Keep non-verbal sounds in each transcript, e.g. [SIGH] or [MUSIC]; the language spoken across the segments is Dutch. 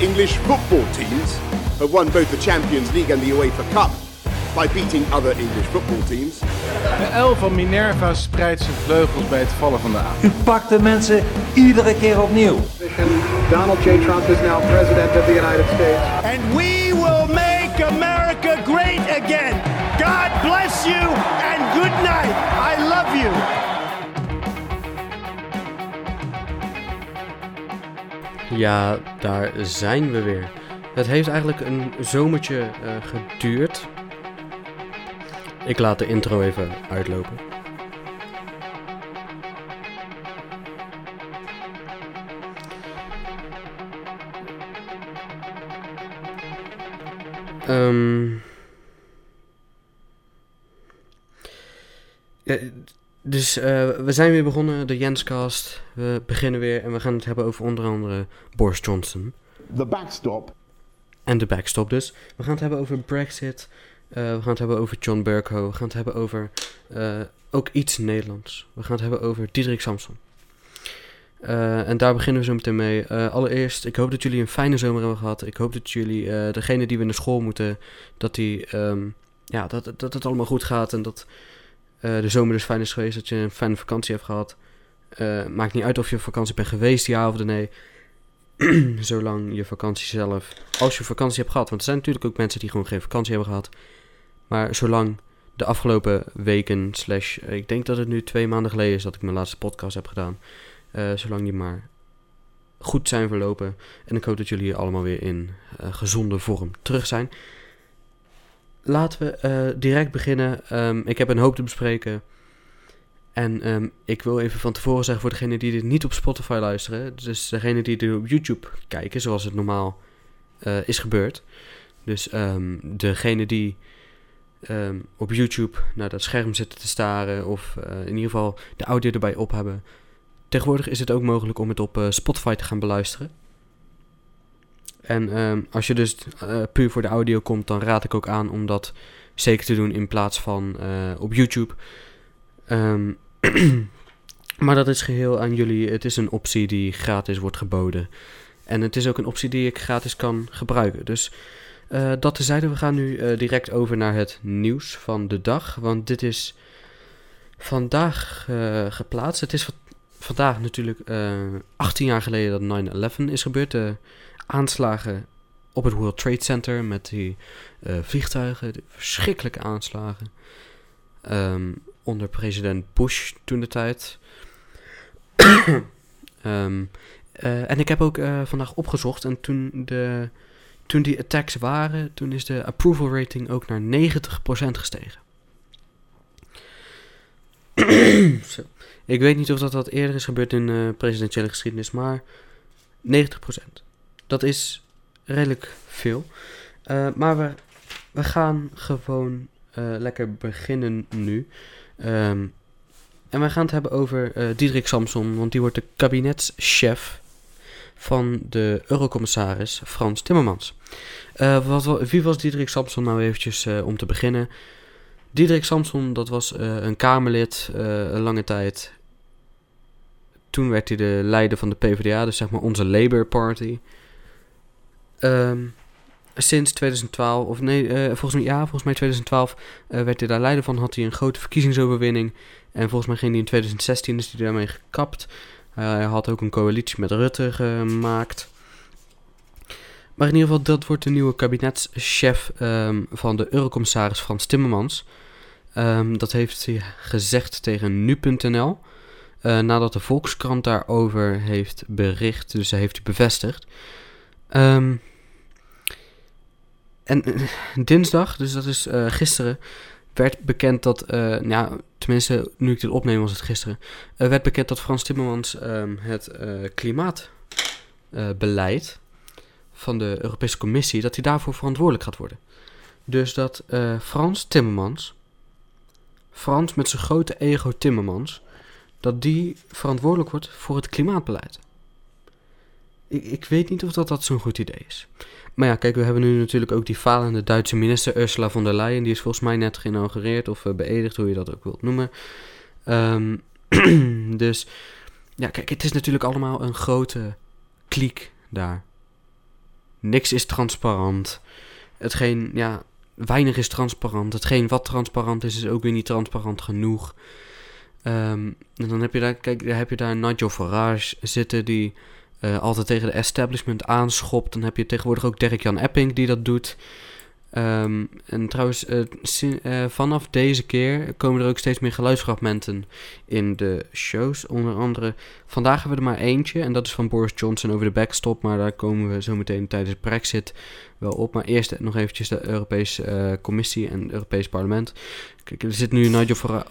English football teams have won both the Champions League and the UEFA Cup by beating other English football teams. De L van Minerva spreidt zijn vleugels bij het vallen van de avond. U pakt de mensen iedere keer opnieuw. Donald J. Trump is now president of the United States. And we will make America great again. God bless you and good night. I love you. Ja, daar zijn we weer. Het heeft eigenlijk een zomertje eh, geduurd. Ik laat de intro even uitlopen. Ehm ja, dus eh, we zijn weer begonnen, de Jenscast. We beginnen weer en we gaan het hebben over onder andere Boris Johnson. The backstop. En de backstop dus. We gaan het hebben over Brexit. Eh, we gaan het hebben over John Bercow. We gaan het hebben over eh, ook iets Nederlands. We gaan het hebben over Diederik Samson. Eh, en daar beginnen we zo meteen mee. Allereerst, ik hoop dat jullie een fijne zomer hebben gehad. Ik hoop dat jullie, eh degene die we naar school moeten, dat, die, ehm, ja, dat, dat het allemaal goed gaat. En dat de zomer dus fijn is geweest. Dat je een fijne vakantie hebt gehad. Eh, maakt niet uit of je op vakantie bent geweest, ja of nee. [CLEARS THROAT] Zolang je vakantie zelf, als je vakantie hebt gehad. Want er zijn natuurlijk ook mensen die gewoon geen vakantie hebben gehad. Maar zolang de afgelopen weken, slash, eh, ik denk dat het nu twee maanden geleden is dat ik mijn laatste podcast heb gedaan. eh, zolang die maar goed zijn verlopen. En ik hoop dat jullie allemaal weer in eh, gezonde vorm terug zijn. Laten we direct beginnen. Ehm, ik heb een hoop te bespreken. En ehm, ik wil even van tevoren zeggen voor degenen die dit niet op Spotify luisteren. Dus degenen die dit op YouTube kijken, zoals het normaal is gebeurd. Dus um, degene die ehm, op YouTube naar dat scherm zitten te staren. Of eh, in ieder geval de audio erbij op hebben. Tegenwoordig is het ook mogelijk om het op eh, Spotify te gaan beluisteren. En ehm, als je dus eh, puur voor de audio komt, dan raad ik ook aan om dat zeker te doen in plaats van op YouTube. Ehm, [CLEARS THROAT] maar dat is geheel aan jullie. Het is een optie die gratis wordt geboden. En het is ook een optie die ik gratis kan gebruiken. Dus eh, dat tezijde, we gaan nu eh, direct over naar het nieuws van de dag. Want dit is vandaag eh, geplaatst. Het is va- vandaag natuurlijk eh 18 jaar geleden dat 9-11 is gebeurd. De aanslagen op het World Trade Center met die vliegtuigen, verschrikkelijke aanslagen. Ehm, onder president Bush toen de tijd. [COUGHS] Ehm, eh, en ik heb ook vandaag opgezocht en toen, de, toen die attacks waren, toen is de approval rating ook naar 90% gestegen. [CLEARS THROAT] Ik weet niet of dat, dat eerder is gebeurd in eh, presidentiële geschiedenis, maar 90%. Dat is redelijk veel. Eh, maar we, we gaan gewoon eh, lekker beginnen nu. Ehm, en we gaan het hebben over Diederik Samson, want die wordt de kabinetschef van de eurocommissaris Frans Timmermans. Eh, wat, wa- wie was Diederik Samson nou eventjes eh, om te beginnen? Diederik Samson, dat was eh, een Kamerlid, een lange tijd. Toen werd hij de leider van de PvdA, dus zeg maar onze Labour Party. Ehm, sinds 2012, of nee, volgens mij, ja, volgens mij 2012 eh, werd hij daar leider van. Had hij een grote verkiezingsoverwinning. En volgens mij ging hij in 2016, is hij daarmee gekapt. Hij had ook een coalitie met Rutte gemaakt. Maar in ieder geval, dat wordt de nieuwe kabinetschef ehm, van de eurocommissaris Frans Timmermans. Ehm, dat heeft hij gezegd tegen nu.nl. eh, nadat de Volkskrant daarover heeft bericht, dus hij heeft hij bevestigd. Ehm, en eh, dinsdag, dus dat is eh, gisteren, werd bekend dat, eh, ja, tenminste nu ik dit opneem was het gisteren, eh, werd bekend dat Frans Timmermans ehm, het eh, klimaatbeleid van de Europese Commissie, dat hij daarvoor verantwoordelijk gaat worden. Dus dat Frans Timmermans Frans met zijn grote ego Timmermans, dat die verantwoordelijk wordt voor het klimaatbeleid. Ik, ik weet niet of dat, dat zo'n goed idee is. Maar ja, kijk, we hebben nu natuurlijk ook die falende Duitse minister Ursula von der Leyen. Die is volgens mij net geïnaugureerd of uh, beëdigd, hoe je dat ook wilt noemen. Um, [CLEARS THROAT] dus ja, kijk, het is natuurlijk allemaal een grote kliek daar. Niks is transparant. Hetgeen, ja, weinig is transparant. Hetgeen wat transparant is, is ook weer niet transparant genoeg. Um, en dan heb je daar, kijk, daar heb je daar Nigel Farage zitten die uh, altijd tegen de establishment aanschopt. Dan heb je tegenwoordig ook Dirk-Jan Epping die dat doet. Um, en trouwens, uh, uh, vanaf deze keer komen er ook steeds meer geluidsfragmenten in de shows. Onder andere, vandaag hebben we er maar eentje. En dat is van Boris Johnson over de backstop. Maar daar komen we zo meteen tijdens Brexit wel op. Maar eerst nog eventjes de Europese Commissie en het Europees Parlement. Kijk, er zit nu Nigel,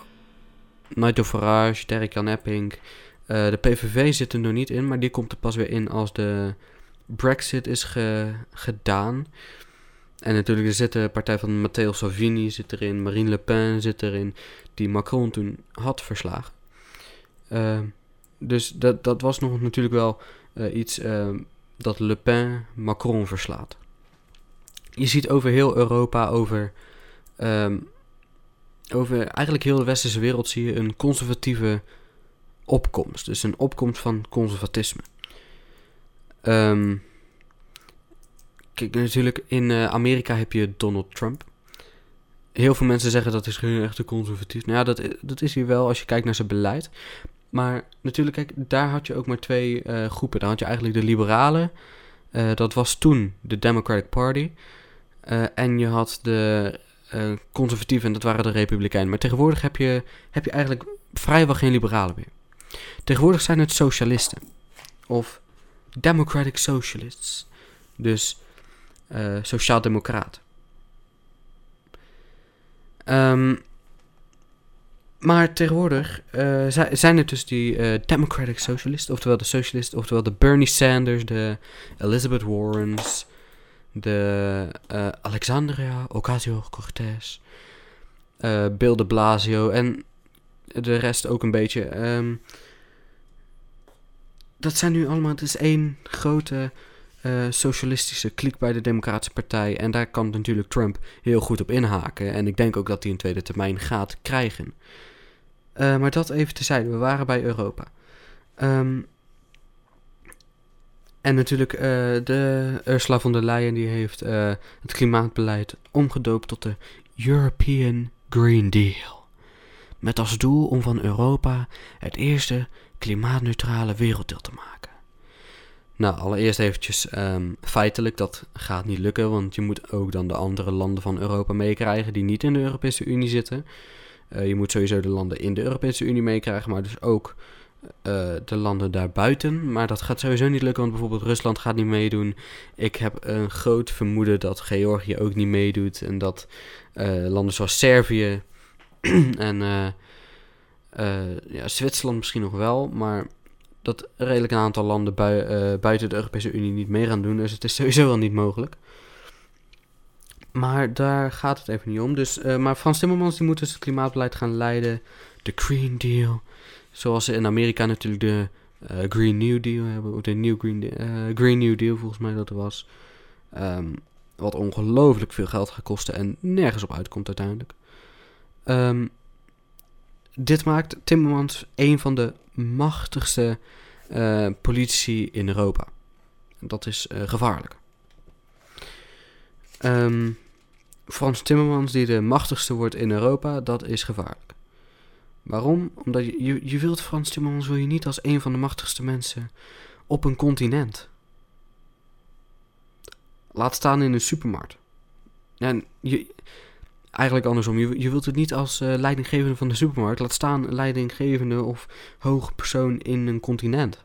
Nigel Farage Dirk-Jan Epping... Uh, de PVV zit er nog niet in, maar die komt er pas weer in als de Brexit is ge gedaan. En natuurlijk, er zit de partij van Matteo Salvini zit erin, Marine Le Pen zit erin, die Macron toen had verslagen. Uh, dus dat, dat was nog natuurlijk wel uh, iets dat Le Pen Macron verslaat. Je ziet over heel Europa, over, um, over eigenlijk heel de westerse wereld, zie je een conservatieve opkomst. Dus een opkomst van conservatisme. Um, kijk, natuurlijk in uh, Amerika heb je Donald Trump. Heel veel mensen zeggen dat is geen echte conservatief. Nou ja, dat, dat is hij wel als je kijkt naar zijn beleid. Maar natuurlijk, kijk, daar had je ook maar twee uh, groepen. Daar had je eigenlijk de liberalen. Uh, dat was toen de Democratic Party. en je had de conservatieven en dat waren de republikeinen. Maar tegenwoordig heb je, heb je eigenlijk vrijwel geen liberalen meer. Tegenwoordig zijn het socialisten. Of democratic socialists. Dus uh, sociaal-democraten. Um, maar tegenwoordig uh, zijn er dus die uh, democratic socialisten, oftewel de socialisten, oftewel de Bernie Sanders, de Elizabeth Warrens, de Alexandria Ocasio-Cortez, Bill de Blasio en de rest ook een beetje. Um, dat zijn nu allemaal, het is één grote uh, socialistische kliek bij de Democratische Partij. En daar kan natuurlijk Trump heel goed op inhaken. En ik denk ook dat hij een tweede termijn gaat krijgen. Uh, maar dat even tezijde, we waren bij Europa. Um, en natuurlijk, uh, de Ursula von der Leyen die heeft het klimaatbeleid omgedoopt tot de European Green Deal. Met als doel om van Europa het eerste klimaatneutrale werelddeel te maken. Nou, allereerst eventjes um, feitelijk, dat gaat niet lukken, want je moet ook dan de andere landen van Europa meekrijgen die niet in de Europese Unie zitten. Uh, je moet sowieso de landen in de Europese Unie meekrijgen, maar dus ook uh, de landen daarbuiten. Maar dat gaat sowieso niet lukken, want bijvoorbeeld Rusland gaat niet meedoen. Ik heb een groot vermoeden dat Georgië ook niet meedoet en dat uh, landen zoals Servië [CLEARS THROAT] en ja, Zwitserland misschien nog wel, maar dat redelijk een aantal landen uh, buiten de Europese Unie niet mee gaan doen. Dus het is [LAUGHS] sowieso wel niet mogelijk. Maar daar gaat het even niet om. Dus, uh, maar Frans Timmermans die moet dus het klimaatbeleid gaan leiden. De Green Deal. Zoals ze in Amerika natuurlijk de Green New Deal hebben. Of de New Green, Green New Deal volgens mij dat was. Um, wat ongelooflijk veel geld gaat kosten en nergens op uitkomt uiteindelijk. Um, dit maakt Timmermans een van de machtigste uh, politici in Europa. Dat is uh, gevaarlijk. Um, Frans Timmermans, die de machtigste wordt in Europa, dat is gevaarlijk. Waarom? Omdat je, je, je wilt Frans Timmermans wil je niet als een van de machtigste mensen op een continent. Laat staan in een supermarkt. En je, eigenlijk andersom. Je, je wilt het niet als uh, leidinggevende van de supermarkt. Laat staan leidinggevende of hoge persoon in een continent.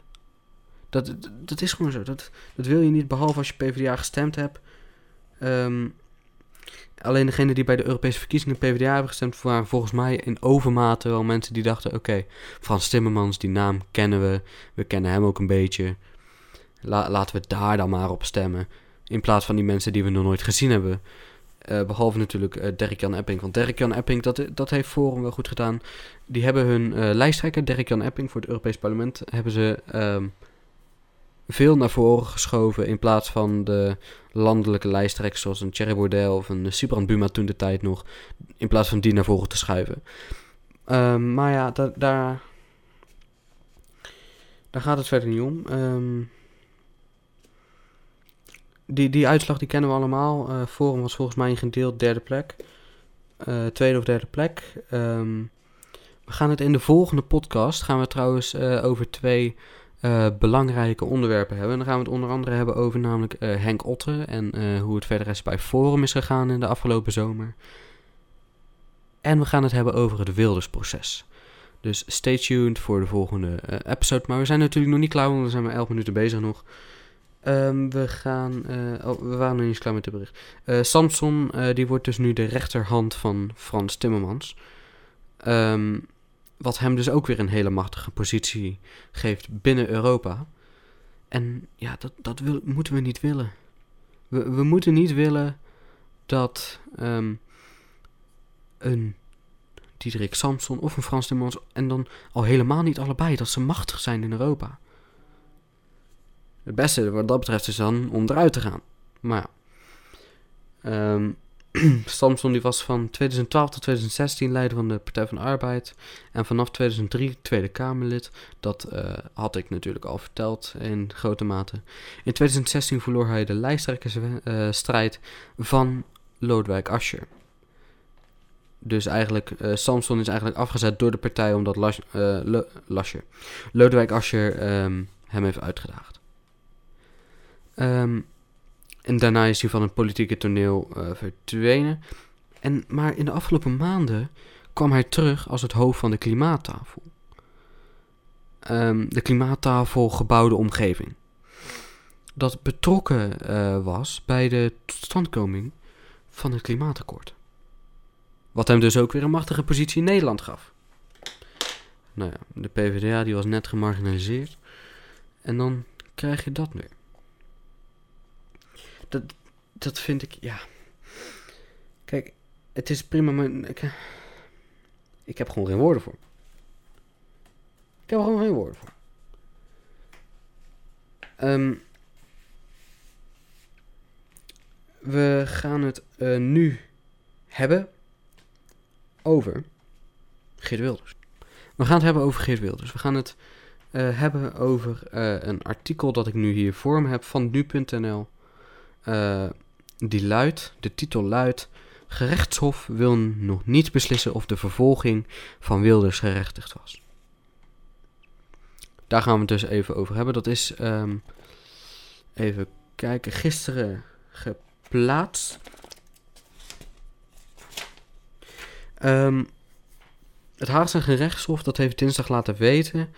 Dat, dat, is gewoon zo. Dat, dat wil je niet, behalve als je PvdA gestemd hebt. Um, alleen degene die bij de Europese verkiezingen PvdA hebben gestemd... waren volgens mij in overmate wel mensen die dachten... oké, Frans Timmermans, die naam kennen we. We kennen hem ook een beetje. La, laten we daar dan maar op stemmen. In plaats van die mensen die we nog nooit gezien hebben... Eh, behalve natuurlijk uh, Dirk-Jan Epping. Want Dirk-Jan Epping, dat, dat heeft Forum wel goed gedaan. Die hebben hun uh, lijsttrekker, Dirk-Jan Epping, voor het Europees Parlement... hebben ze ehm, veel naar voren geschoven... in plaats van de landelijke lijsttrekkers... zoals een Thierry Bordel of een Sibrand Buma toen de tijd nog... in plaats van die naar voren te schuiven. Um, maar ja, da daar... Daar gaat het verder niet om. Um, die, die uitslag die kennen we allemaal. Uh, Forum was volgens mij een gedeeld derde plek. Uh, tweede of derde plek. Um, we gaan het in de volgende podcast gaan we trouwens uh, over twee belangrijke onderwerpen hebben. dan gaan we het onder andere hebben over namelijk Henk Otte en hoe het verder is bij Forum is gegaan in de afgelopen zomer. En we gaan het hebben over het Wildersproces. Dus stay tuned voor de volgende episode. Maar we zijn natuurlijk nog niet klaar, want we zijn maar 11 minuten bezig nog. Um, we gaan. Uh, oh, we waren nog niet klaar met de bericht. Uh, Samson, uh, die wordt dus nu de rechterhand van Frans Timmermans. Um, wat hem dus ook weer een hele machtige positie geeft binnen Europa. En ja, dat, dat moeten we niet willen. We, we moeten niet willen dat um, een Diederik Samson of een Frans Timmermans. en dan al helemaal niet allebei, dat ze machtig zijn in Europa. Het beste wat dat betreft is dan om eruit te gaan. Maar ja. [CLEARS THROAT] Um, Samson die was van 2012 tot 2016 leider van de Partij van de Arbeid. En vanaf 2003 Tweede Kamerlid. Dat uh, had ik natuurlijk al verteld in grote mate. In 2016 verloor hij de lijsttrekkersstrijd uh, van Lodewijk Asscher. Dus eigenlijk, uh, Samson is eigenlijk afgezet door de partij omdat Las, Le, Lascher, Lodewijk Asscher um, hem heeft uitgedaagd. Um, en daarna is hij van het politieke toneel uh, verdwenen. En, maar in de afgelopen maanden kwam hij terug als het hoofd van de klimaattafel. Um, de klimaattafel gebouwde omgeving. Dat betrokken uh, was bij de totstandkoming van het klimaatakkoord. Wat hem dus ook weer een machtige positie in Nederland gaf. Nou ja, de PvdA die was net gemarginaliseerd. En dan krijg je dat weer dat, dat vind ik, ja. Kijk, het is prima, maar ik, ik heb gewoon geen woorden voor. Ik heb er gewoon geen woorden voor. Um, we gaan het uh, nu hebben over Geert Wilders. We gaan het hebben over Geert Wilders. We gaan het uh, hebben over een artikel dat ik nu hier voor me heb van nu.nl. Uh, die luidt, de titel luidt, gerechtshof wil nog niet beslissen of de vervolging van Wilders gerechtigd was. Daar gaan we het dus even over hebben. Dat is, um, even kijken, gisteren geplaatst. Um, het Haagse gerechtshof dat heeft dinsdag laten weten,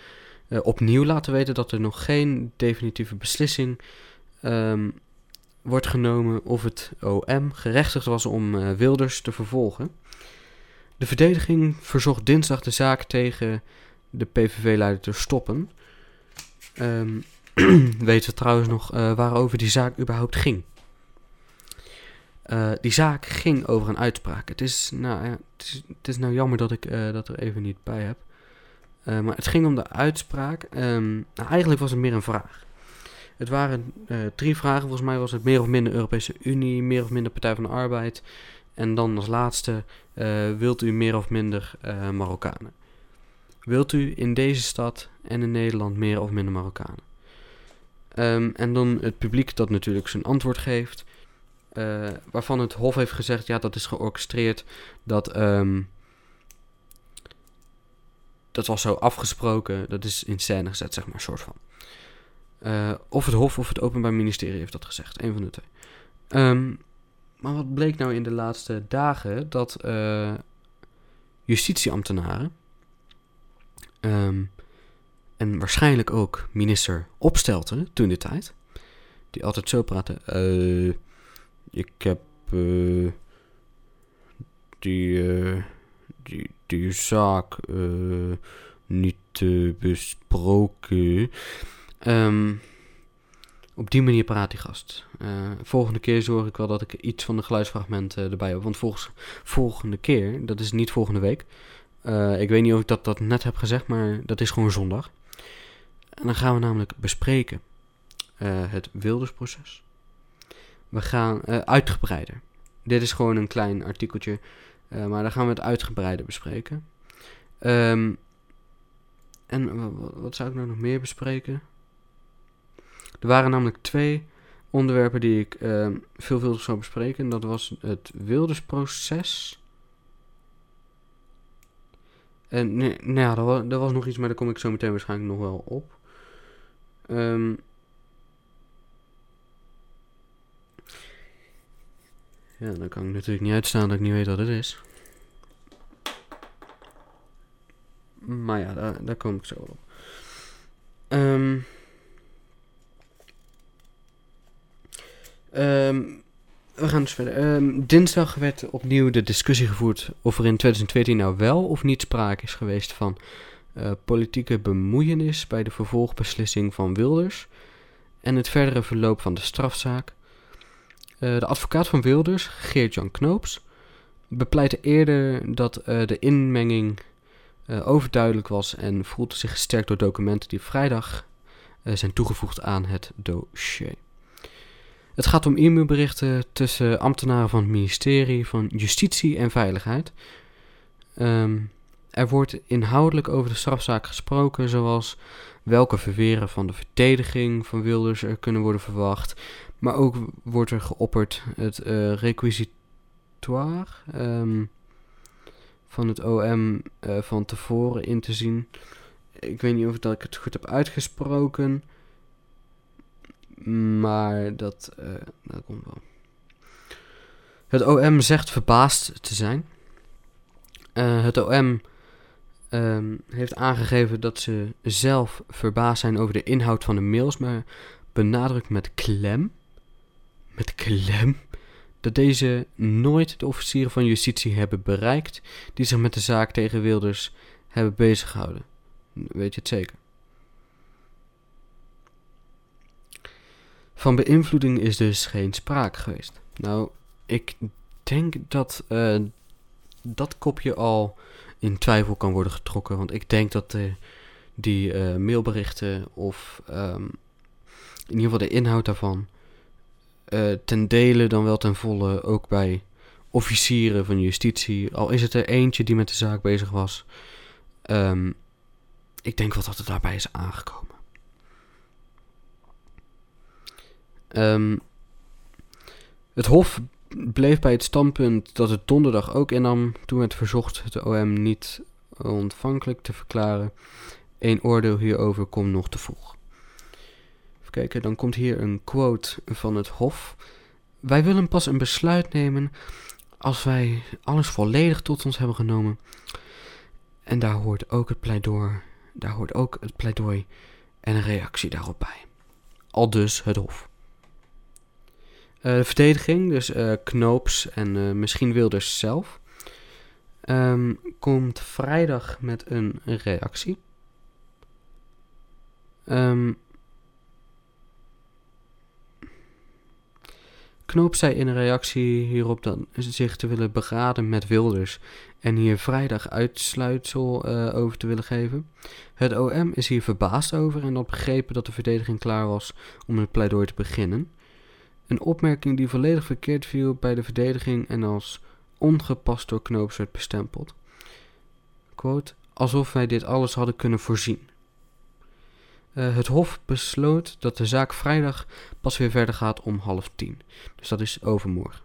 uh, opnieuw laten weten, dat er nog geen definitieve beslissing um, wordt genomen of het OM gerechtigd was om uh, Wilders te vervolgen. De verdediging verzocht dinsdag de zaak tegen de PVV-leider te stoppen. Um, [CLEARS THROAT] weten we trouwens nog uh, waarover die zaak überhaupt ging? Uh, die zaak ging over een uitspraak. Het is nou, ja, het is, het is nou jammer dat ik dat er even niet bij heb. maar het ging om de uitspraak. Um, nou, eigenlijk was het meer een vraag. Het waren uh, drie vragen. Volgens mij was het meer of minder Europese Unie, meer of minder Partij van de Arbeid. En dan als laatste, uh, wilt u meer of minder uh, Marokkanen? Wilt u in deze stad en in Nederland meer of minder Marokkanen? Um, en dan het publiek dat natuurlijk zijn antwoord geeft. waarvan het Hof heeft gezegd, ja, dat is georchestreerd. Dat, um, dat was zo afgesproken. Dat is in scène gezet, zeg maar, soort van. Uh, of het Hof of het Openbaar Ministerie heeft dat gezegd. Een van de twee. Um, maar wat bleek nou in de laatste dagen? Dat uh, justitieambtenaren. Um, en waarschijnlijk ook minister Opstelten toen de tijd. Die altijd zo praten. Uh, ik heb die, die, die zaak niet besproken. Um, Op die manier praat die gast. Eh, volgende keer zorg ik wel dat ik iets van de geluidsfragmenten erbij heb. Want volgens, volgende keer, dat is niet volgende week. Eh, ik weet niet of ik dat, dat net heb gezegd, maar dat is gewoon zondag. En dan gaan we namelijk bespreken eh, het Wildersproces. We gaan uitgebreider. Dit is gewoon een klein artikeltje, maar dan gaan we het uitgebreider bespreken. Ehm, en wat zou ik nou nog meer bespreken? Er waren namelijk twee onderwerpen die ik uh, veelvuldig zou bespreken. Dat was het Wildersproces. En nee, nou ja, er was, nog iets, maar daar kom ik zo meteen waarschijnlijk nog wel op. Um, ja, dan kan ik natuurlijk niet uitstaan dat ik niet weet wat het is. Maar ja, daar, daar kom ik zo op. Um, Um, we gaan dus verder. Um, dinsdag werd opnieuw de discussie gevoerd of er in 2014 nou wel of niet sprake is geweest van uh, politieke bemoeienis bij de vervolgbeslissing van Wilders en het verdere verloop van de strafzaak. Uh, de advocaat van Wilders, Geert-Jan Knoops, bepleitte eerder dat uh, de inmenging overduidelijk was en voelde zich gesterkt door documenten die vrijdag zijn toegevoegd aan het dossier. Het gaat om e-mailberichten tussen ambtenaren van het ministerie van Justitie en Veiligheid. Um, er wordt inhoudelijk over de strafzaak gesproken, zoals welke verweren van de verdediging van Wilders er kunnen worden verwacht. Maar ook wordt er geopperd het uh, van het OM eh, van tevoren in te zien. Ik weet niet of dat ik het goed heb uitgesproken. Maar dat, uh, dat komt wel. Het OM zegt verbaasd te zijn. Uh, het OM ehm, heeft aangegeven dat ze zelf verbaasd zijn over de inhoud van de mails, maar benadrukt met klem, met klem, dat deze nooit de officieren van justitie hebben bereikt die zich met de zaak tegen Wilders hebben bezighouden. Weet je het zeker? Van beïnvloeding is dus geen sprake geweest. Nou, ik denk dat uh, dat kopje al in twijfel kan worden getrokken. Want ik denk dat uh, die uh, mailberichten of um, in ieder geval de inhoud daarvan ten dele dan wel ten volle ook bij officieren van justitie, al is het er eentje die met de zaak bezig was, um, ik denk wel dat het daarbij is aangekomen. Um, het Hof bleef bij het standpunt dat het donderdag ook innam toen werd verzocht het OM niet ontvankelijk te verklaren. Eén oordeel hierover komt nog te vroeg. Even kijken, dan komt hier een quote van het Hof. Wij willen pas een besluit nemen als wij alles volledig tot ons hebben genomen. En daar hoort ook het pleidooi, daar hoort ook het pleidooi en een reactie daarop bij. Al dus het Hof. Uh, de verdediging, dus uh, Knoops en uh, misschien Wilders zelf, um, komt vrijdag met een reactie. Um, Knoop zei in een reactie hierop dat zich te willen beraden met Wilders en hier vrijdag uitsluitsel over te willen geven. Het OM is hier verbaasd over en had begrepen dat de verdediging klaar was om het pleidooi te beginnen. Een opmerking die volledig verkeerd viel bij de verdediging en als ongepast door Knoops werd bestempeld. Quote, alsof wij dit alles hadden kunnen voorzien. Uh, het Hof besloot dat de zaak vrijdag pas weer verder gaat om half tien. Dus dat is overmorgen.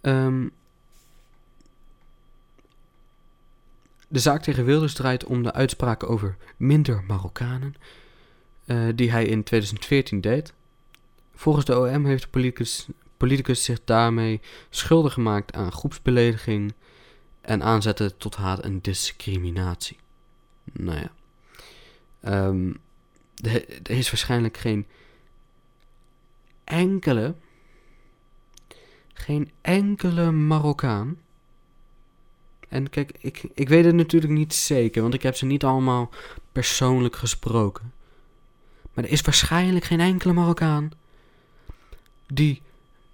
Um, de zaak tegen Wilders draait om de uitspraken over minder Marokkanen uh, die hij in 2014 deed. Volgens de OM heeft de politicus, politicus zich daarmee schuldig gemaakt aan groepsbelediging en aanzetten tot haat en discriminatie. Nou ja. Um, er is waarschijnlijk geen enkele, geen enkele Marokkaan, En kijk, ik, ik weet het natuurlijk niet zeker, want ik heb ze niet allemaal persoonlijk gesproken. Maar er is waarschijnlijk geen enkele Marokkaan die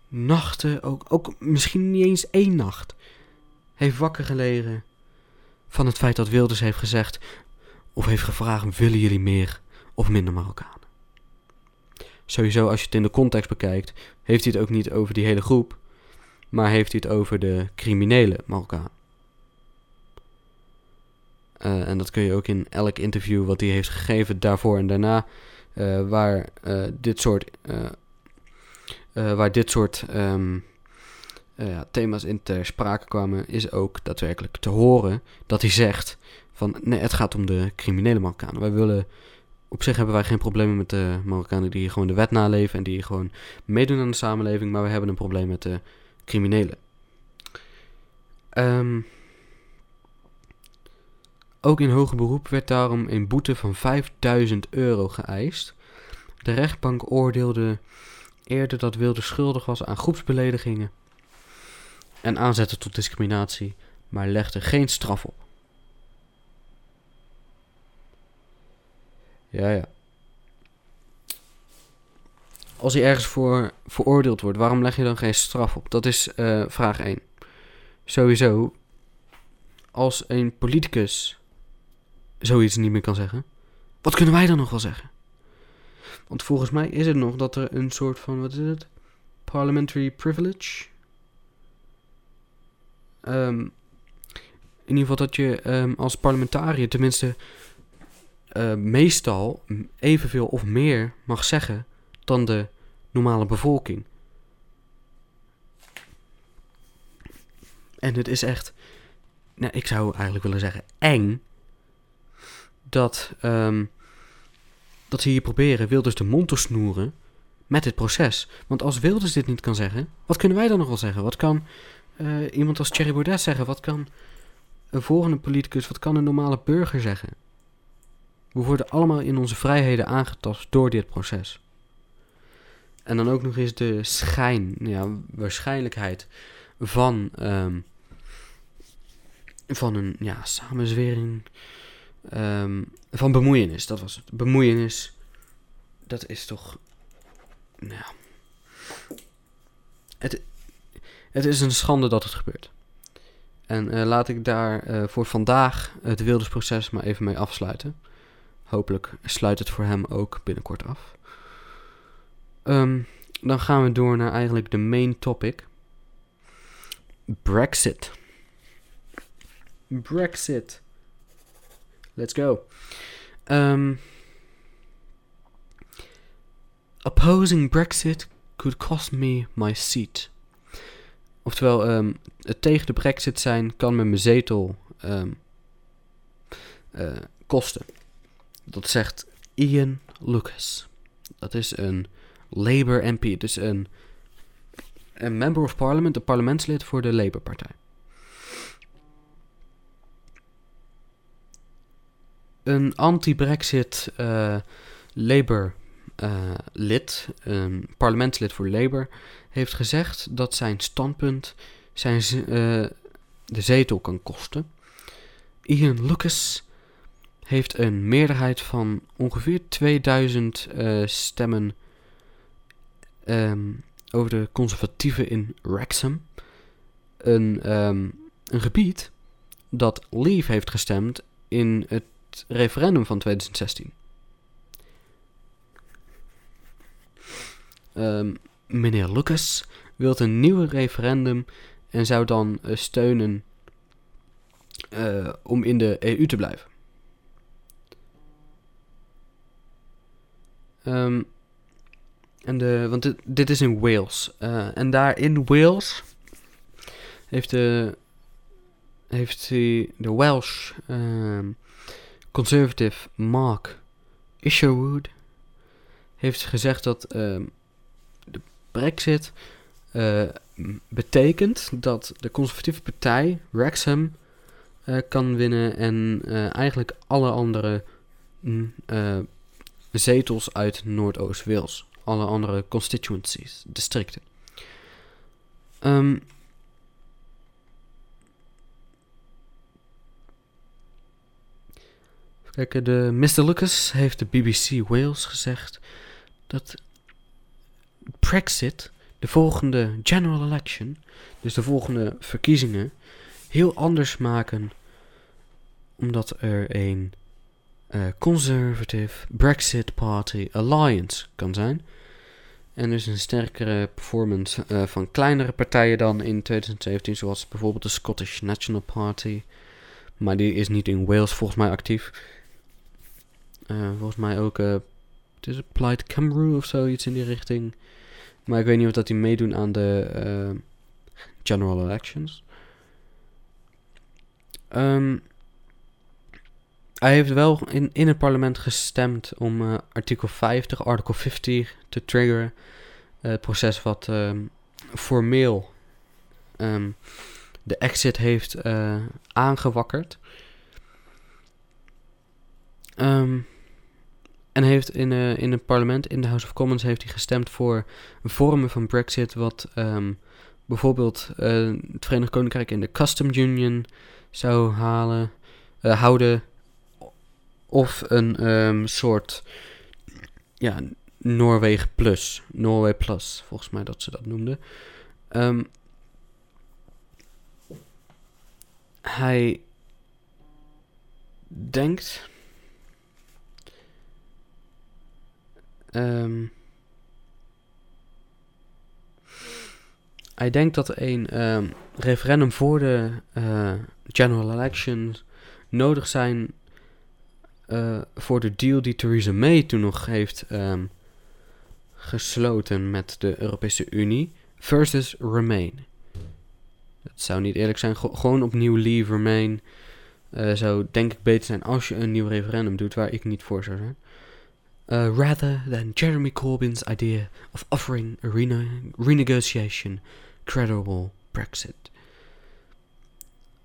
nachten, ook, ook misschien niet eens één nacht, heeft wakker gelegen van het feit dat Wilders heeft gezegd of heeft gevraagd: willen jullie meer of minder Marokkanen? Sowieso, als je het in de context bekijkt, heeft hij het ook niet over die hele groep, maar heeft hij het over de criminele Marokkaan. Uh, en dat kun je ook in elk interview wat hij heeft gegeven daarvoor en daarna, waar uh, dit soort, waar dit soort thema's in ter sprake kwamen, is ook daadwerkelijk te horen dat hij zegt van nee, het gaat om de criminele Marokkanen. Wij willen op zich hebben wij geen problemen met de Marokkanen die gewoon de wet naleven en die gewoon meedoen aan de samenleving, maar we hebben een probleem met de criminelen. Um, ook in hoger beroep werd daarom een boete van 5000 euro geëist. De rechtbank oordeelde eerder dat Wilde schuldig was aan groepsbeledigingen en aanzetten tot discriminatie, maar legde geen straf op. Ja, ja. Als hij ergens voor veroordeeld wordt, waarom leg je dan geen straf op? Dat is uh, vraag 1. Sowieso, als een politicus zoiets niet meer kan zeggen, wat kunnen wij dan nog wel zeggen? Want volgens mij is het nog dat er een soort van, wat is het? Parliamentary privilege? Um, in ieder geval dat je um, als parlementariër tenminste uh, meestal evenveel of meer mag zeggen dan de normale bevolking. En het is echt, nou, ik zou eigenlijk willen zeggen, eng dat, um, dat ze hier proberen Wilders de mond te snoeren met dit proces. Want als Wilders dit niet kan zeggen, wat kunnen wij dan nog wel zeggen? Wat kan uh, iemand als Thierry Baudet zeggen? Wat kan een volgende politicus, wat kan een normale burger zeggen? We worden allemaal in onze vrijheden aangetast door dit proces. En dan ook nog eens de schijn, ja, waarschijnlijkheid van, um, van een ja, samenzwering um, van bemoeienis. Dat was het. Bemoeienis, dat is toch. Nou, het, het is een schande dat het gebeurt. En uh, laat ik daar uh, voor vandaag het Wildersproces maar even mee afsluiten. Hopelijk sluit het voor hem ook binnenkort af. Um, dan gaan we door naar eigenlijk de main topic. Brexit. Brexit. Let's go. Um, opposing Brexit could cost me my seat. Oftewel, um, het tegen de Brexit zijn kan me mijn zetel um, uh, kosten. Dat zegt Ian Lucas. Dat is een Labour MP. Dus een, een Member of Parliament, een parlementslid voor de Labour-partij. Een anti-Brexit uh, Labour-lid, uh, een parlementslid voor Labour, heeft gezegd dat zijn standpunt zijn, uh, de zetel kan kosten. Ian Lucas heeft een meerderheid van ongeveer 2000 uh, stemmen um, over de conservatieven in Wrexham. Een, um, een gebied dat Leave heeft gestemd in het referendum van 2016. Um, ehm, meneer Lucas wil een nieuw referendum en zou dan uh, steunen uh, om in de EU te blijven. Um, en de, want dit, is in Wales. Uh, en daar in Wales heeft de, heeft de, Welsh uh, conservative Mark Isherwood heeft gezegd dat uh, de Brexit uh, betekent dat de conservatieve partij Wrexham uh, kan winnen en eigenlijk alle andere mm, zetels uit Noordoost-Wales. Alle andere constituencies, districten. Um, Kijk, de Mr. Lucas heeft de BBC Wales gezegd dat Brexit, de volgende general election, dus de volgende verkiezingen, heel anders maken omdat er een uh, Conservative Brexit Party Alliance kan zijn. En dus een sterkere performance uh, van kleinere partijen dan in 2017, zoals bijvoorbeeld de Scottish National Party. Maar die is niet in Wales volgens mij actief. Uh, volgens mij ook, uh, het is Plaid Cymru of zoiets in die richting. Maar ik weet niet of dat die meedoen aan de general elections. Um, hij heeft wel in, in het parlement gestemd om artikel 50, artikel 50 te triggeren. Het proces wat um, formeel um, de exit heeft aangewakkerd. Um, en heeft in, in het parlement, in de House of Commons, heeft hij gestemd voor vormen van Brexit. Wat bijvoorbeeld het Verenigd Koninkrijk in de Custom Union zou halen, houden of een um, soort ja, Noorwegen Plus. Norway Plus, volgens mij dat ze dat noemden. Um, hij denkt. Um, hij denkt dat een um, referendum voor de uh, general elections nodig zijn uh, voor de deal die Theresa May toen nog heeft um, gesloten met de Europese Unie versus Remain. Het zou niet eerlijk zijn, gewoon opnieuw Leave Remain uh, zou denk ik beter zijn als je een nieuw referendum doet waar ik niet voor zou zijn. Uh, rather than Jeremy Corbyn's idea of offering a rene renegotiation credible Brexit.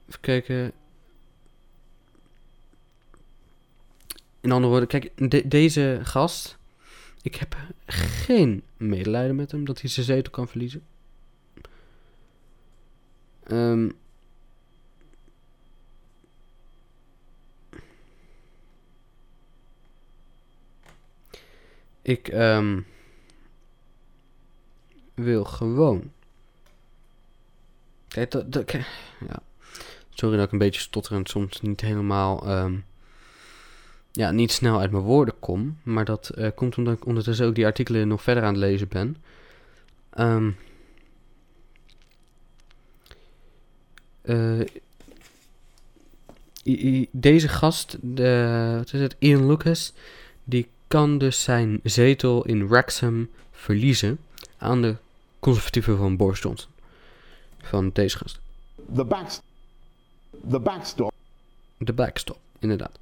Even kijken. In andere woorden, kijk, de, deze gast, ik heb geen medelijden met hem dat hij zijn zetel kan verliezen. Um, ik um, wil gewoon. Kijk, dat, ja. Sorry dat ik een beetje stotterend soms niet helemaal um, ja, niet snel uit mijn woorden kom. Maar dat uh, komt omdat ik ondertussen ook die artikelen nog verder aan het lezen ben. Um, uh, deze gast, de, wat is het, Ian Lucas, die kan dus zijn zetel in Wrexham verliezen aan de conservatieven van Boris Johnson. Van deze gast. The, backst the backstop. De backstop, inderdaad.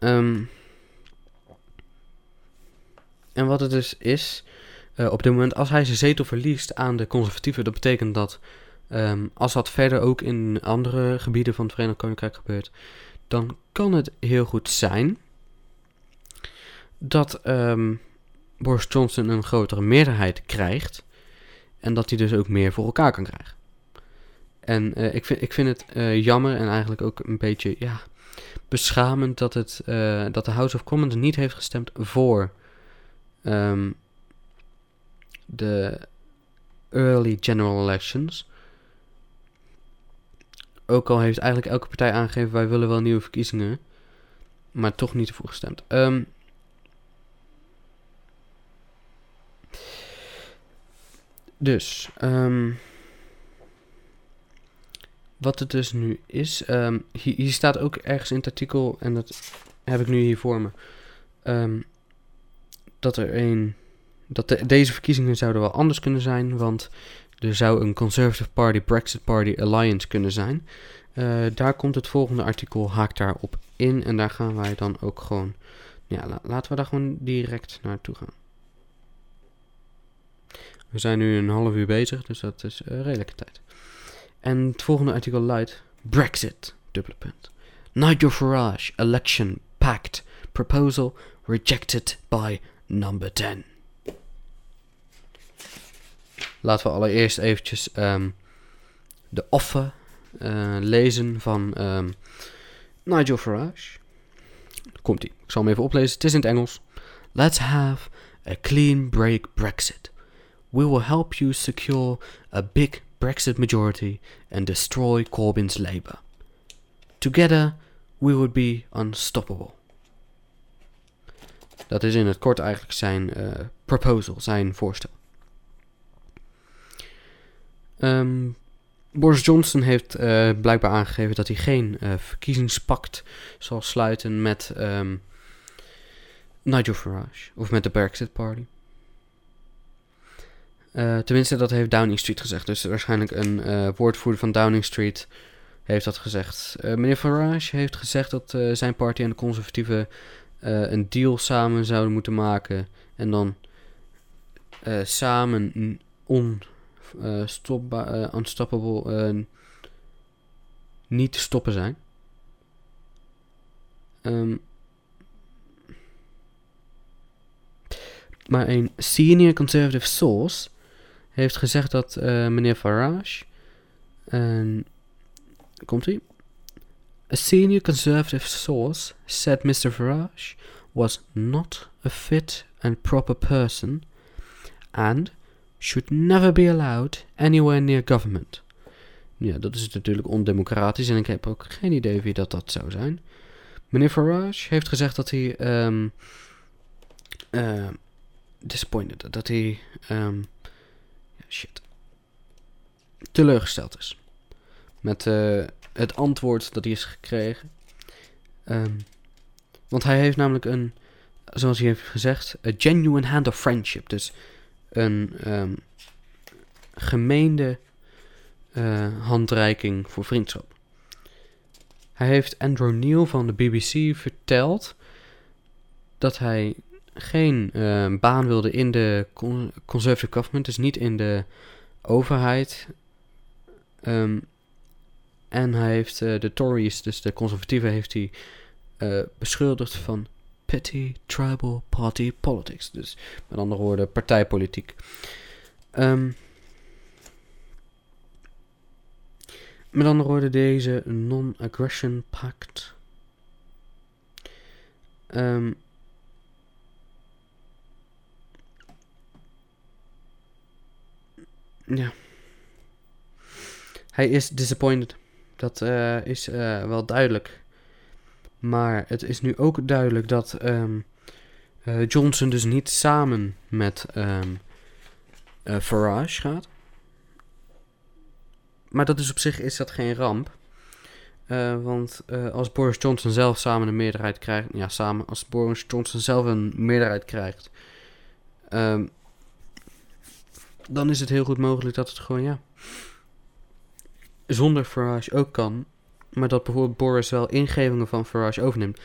Um, en wat het dus is, uh, op dit moment, als hij zijn zetel verliest aan de conservatieven, dat betekent dat um, als dat verder ook in andere gebieden van het Verenigd Koninkrijk gebeurt, dan kan het heel goed zijn dat um, Boris Johnson een grotere meerderheid krijgt en dat hij dus ook meer voor elkaar kan krijgen. En uh, ik, vind, ik vind het uh, jammer en eigenlijk ook een beetje, ja, beschamend dat, het, uh, dat de House of Commons niet heeft gestemd voor um, de early general elections. Ook al heeft eigenlijk elke partij aangegeven wij willen wel nieuwe verkiezingen, maar toch niet ervoor gestemd. Um, dus, um, wat het dus nu is, um, hier, staat ook ergens in het artikel, en dat heb ik nu hier voor me, um, dat er een, dat de, deze verkiezingen zouden wel anders kunnen zijn, want er zou een Conservative Party, Brexit Party Alliance kunnen zijn. Uh, daar komt het volgende artikel, haakt daarop in, en daar gaan wij dan ook gewoon, ja, la, laten we daar gewoon direct naartoe gaan. We zijn nu een half uur bezig, dus dat is uh, redelijke tijd. En het volgende artikel luidt: Brexit, dubbele punt. Nigel Farage, election pact, proposal rejected by number 10. Laten we allereerst eventjes um, de offer uh, lezen van um, Nigel Farage. Komt ie. Ik zal hem even oplezen. Het is in het Engels. Let's have a clean break Brexit. We will help you secure a big Brexit majority and destroy Corbyn's Labour. Together we would be unstoppable. Dat is in het kort eigenlijk zijn uh, proposal, zijn voorstel. Um, Boris Johnson heeft uh, blijkbaar aangegeven dat hij geen uh, verkiezingspact zal sluiten met um, Nigel Farage of met de Brexit Party. Uh, tenminste, dat heeft Downing Street gezegd. Dus waarschijnlijk een woordvoerder van Downing Street heeft dat gezegd. meneer Farage heeft gezegd dat zijn party en de conservatieven een deal samen zouden moeten maken. En dan samen on stopbaar, uh, unstoppable niet te stoppen zijn. Um, maar een senior conservative source heeft gezegd dat meneer Farage. Komt hij? A senior conservative source said Mr. Farage was not a fit and proper person and should never be allowed anywhere near government. Ja, dat is natuurlijk ondemocratisch en ik heb ook geen idee wie dat, dat zou zijn. Meneer Farage heeft gezegd dat hij um, uh, disappointed, dat hij um, shit, teleurgesteld is met uh, het antwoord dat hij is gekregen. Um, want hij heeft namelijk een, zoals hij heeft gezegd, a genuine hand of friendship. Dus een um, gemeende uh, handreiking voor vriendschap. Hij heeft Andrew Neil van de BBC verteld dat hij geen uh, baan wilde in de conservative government, dus niet in de overheid. Um, en hij heeft uh, de Tories, dus de conservatieven, heeft hij uh, beschuldigd van petty tribal party politics. Dus met andere woorden, partijpolitiek. Um, met andere woorden, deze non-aggression pact. Um, ja. Hij is disappointed. Dat uh, is uh, wel duidelijk. Maar het is nu ook duidelijk dat um, uh, Johnson dus niet samen met uh, Farage gaat. Maar dat is op zich is dat geen ramp. Want als Boris Johnson zelf samen een meerderheid krijgt. Ja, samen. Als Boris Johnson zelf een meerderheid krijgt. Um, dan is het heel goed mogelijk dat het gewoon ja. Zonder Farage ook kan maar dat bijvoorbeeld Boris wel ingevingen van Farage overneemt.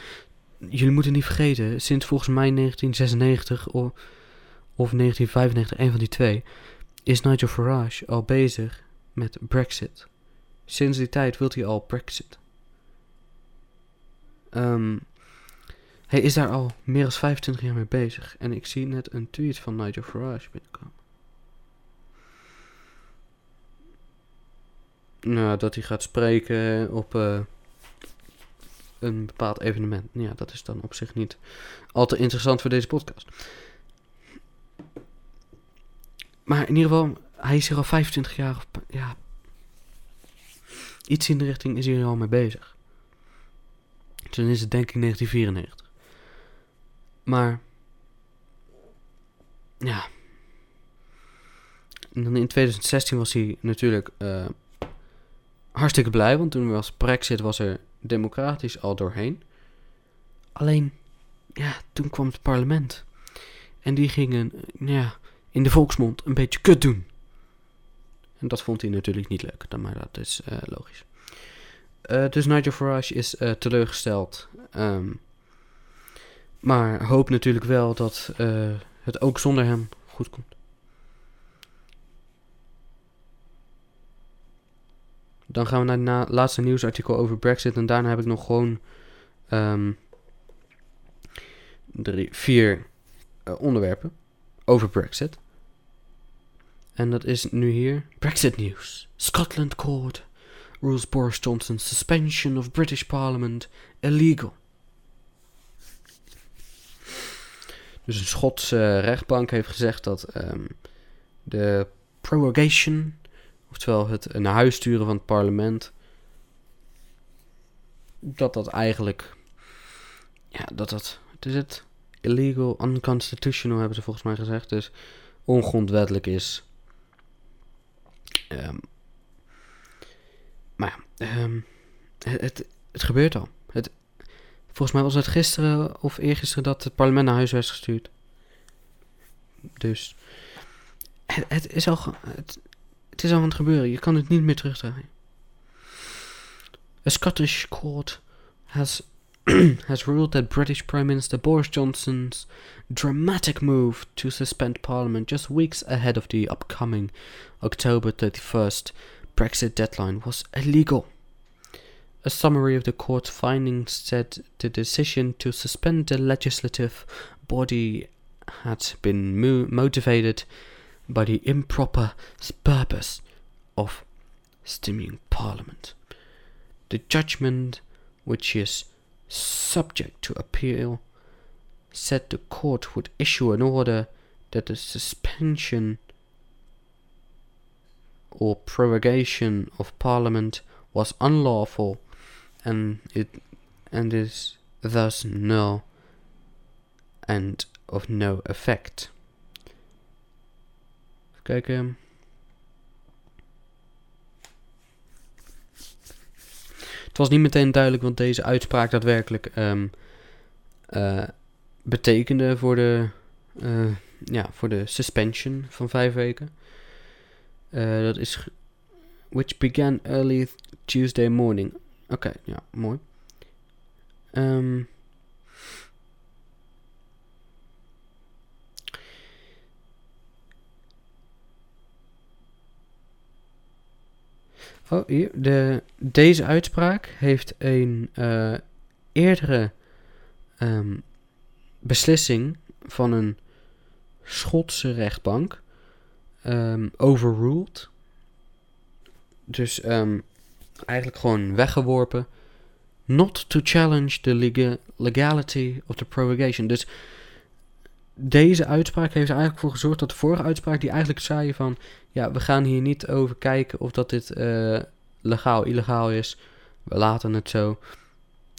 Jullie moeten niet vergeten, sinds volgens mij 1996 of, of 1995, een van die twee, is Nigel Farage al bezig met Brexit. Sinds die tijd wil hij al Brexit. Um, hij is daar al meer dan 25 jaar mee bezig. En ik zie net een tweet van Nigel Farage binnenkomen. Nou, dat hij gaat spreken op uh, een bepaald evenement. Ja, dat is dan op zich niet al te interessant voor deze podcast. Maar in ieder geval, hij is hier al 25 jaar. Of, ja, iets in de richting is hij al mee bezig. Dus dan is het denk ik 1994. Maar, ja. En dan in 2016 was hij natuurlijk uh, hartstikke blij, want toen was Brexit was er democratisch al doorheen. Alleen, ja, toen kwam het parlement. En die gingen, ja, in de volksmond een beetje kut doen. En dat vond hij natuurlijk niet leuk, maar dat is uh, logisch. Uh, dus Nigel Farage is uh, teleurgesteld. Um, maar hoopt natuurlijk wel dat het ook zonder hem goed komt. Dan gaan we naar het laatste nieuwsartikel over Brexit. En daarna heb ik nog gewoon um, drie, vier uh, onderwerpen over Brexit. En dat is nu hier Brexit News. Scotland Court rules Boris Johnson's suspension of British Parliament illegal. Dus een Schotse rechtbank heeft gezegd dat ehm, de prorogation, oftewel het naar huis sturen van het parlement, dat dat eigenlijk, ja, dat dat, het is het, illegal, unconstitutional hebben ze volgens mij gezegd, dus ongrondwettelijk is. Ehm, maar ja, ehm, het, het, gebeurt al. Het, volgens mij was het gisteren of eergisteren dat het parlement naar huis werd gestuurd. Dus het, het is al, het, het is al aan het gebeuren. Je kan het niet meer terugdraaien. A Scottish court has [CLEARS THROAT] has ruled that British Prime Minister Boris Johnson's dramatic move to suspend Parliament just weeks ahead of the upcoming October 31st Brexit deadline was illegal. A summary of the court's findings said the decision to suspend the legislative body had been mo- motivated by the improper purpose of stemming Parliament. The judgment, which is subject to appeal, said the court would issue an order that the suspension or prorogation of Parliament was unlawful and it and is thus null and of no effect. Kijken. Het was niet meteen duidelijk wat deze uitspraak daadwerkelijk ehm, eh, betekende voor de, eh, ja, voor de suspension van vijf weken. Eh, dat is. Which began early Tuesday morning. Oké, ja, mooi. Ehm Oh. De, deze uitspraak heeft een eh, eerdere ehm, beslissing van een Schotse rechtbank ehm, overruled. Dus ehm, eigenlijk gewoon weggeworpen. Not to challenge the lega- legality of the prorogation. Dus deze uitspraak heeft er eigenlijk voor gezorgd dat de vorige uitspraak die eigenlijk zei van... Ja, we gaan hier niet over kijken of dat dit eh, legaal, illegaal is. We laten het zo.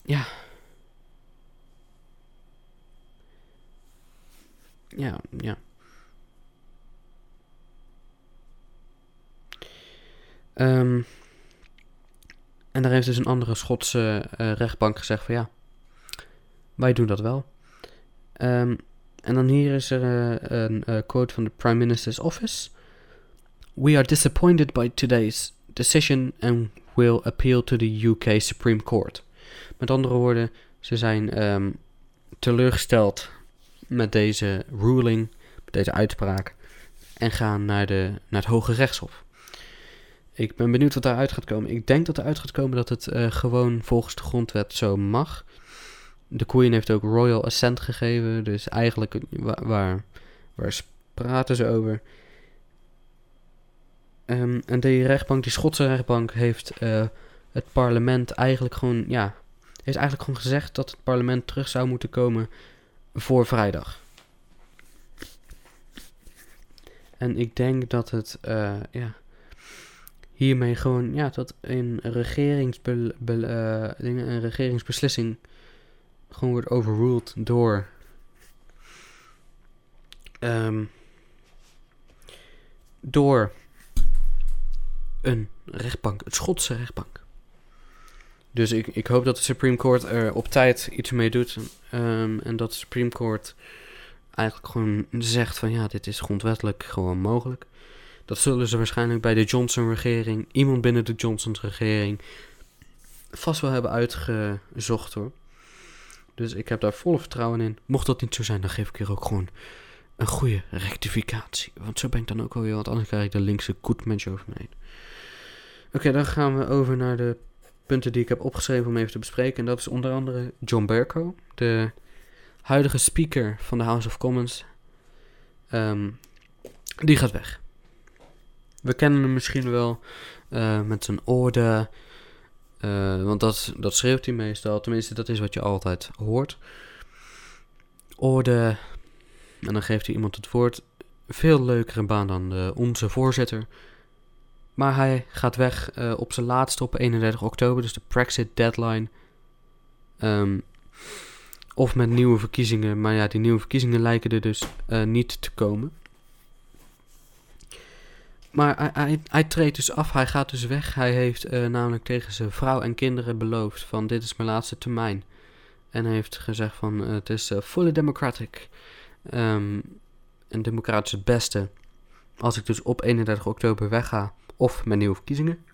Ja. Ja, ja. Ehm, en daar heeft dus een andere Schotse eh, rechtbank gezegd van ja, wij doen dat wel. Ehm, en dan hier is er eh, een eh, quote van de Prime Minister's Office. We are disappointed by today's decision and will appeal to the UK Supreme Court. Met andere woorden, ze zijn ehm, teleurgesteld met deze ruling, met deze uitspraak, en gaan naar, de, naar het Hoge Rechtshof. Ik ben benieuwd wat daaruit gaat komen. Ik denk dat eruit gaat komen dat het eh, gewoon volgens de grondwet zo mag. De Queen heeft ook royal assent gegeven, dus eigenlijk waar, waar, praten ze over? Ehm, en die rechtbank, die Schotse rechtbank, heeft eh, het parlement eigenlijk gewoon, ja, heeft eigenlijk gewoon gezegd dat het parlement terug zou moeten komen voor vrijdag. En ik denk dat het, eh, ja, hiermee gewoon, ja, dat een, regeringsbe be- eh, een regeringsbeslissing gewoon wordt overruled door ehm, door een rechtbank, het Schotse rechtbank. Dus ik, ik hoop dat de Supreme Court er op tijd iets mee doet. ehm, en dat de Supreme Court eigenlijk gewoon zegt van ja, dit is grondwettelijk gewoon mogelijk. Dat zullen ze waarschijnlijk bij de Johnson-regering, iemand binnen de Johnson-regering, vast wel hebben uitgezocht hoor. Dus ik heb daar volle vertrouwen in. Mocht dat niet zo zijn, dan geef ik hier ook gewoon een goede rectificatie. Want zo ben ik dan ook alweer, want anders krijg ik de linkse goedmens over me heen. Oké, dan gaan we over naar de punten die ik heb opgeschreven om even te bespreken. En dat is onder andere John Bercow, de huidige speaker van de House of Commons. Ehm, die gaat weg. We kennen hem misschien wel eh, met zijn orde. Eh, want dat, dat schreeuwt hij meestal. Tenminste, dat is wat je altijd hoort. Orde En dan geeft hij iemand het woord. Veel leukere baan dan onze voorzitter. Maar hij gaat weg eh, op zijn laatste op 31 oktober, dus de Brexit deadline. Ehm, of met nieuwe verkiezingen, maar ja, die nieuwe verkiezingen lijken er dus eh, niet te komen. Maar hij, hij, hij treedt dus af, hij gaat dus weg. Hij heeft eh, namelijk tegen zijn vrouw en kinderen beloofd van dit is mijn laatste termijn. En hij heeft gezegd van het is fully democratic. Um, en democratisch het beste als ik dus op 31 oktober wegga of met nieuwe verkiezingen.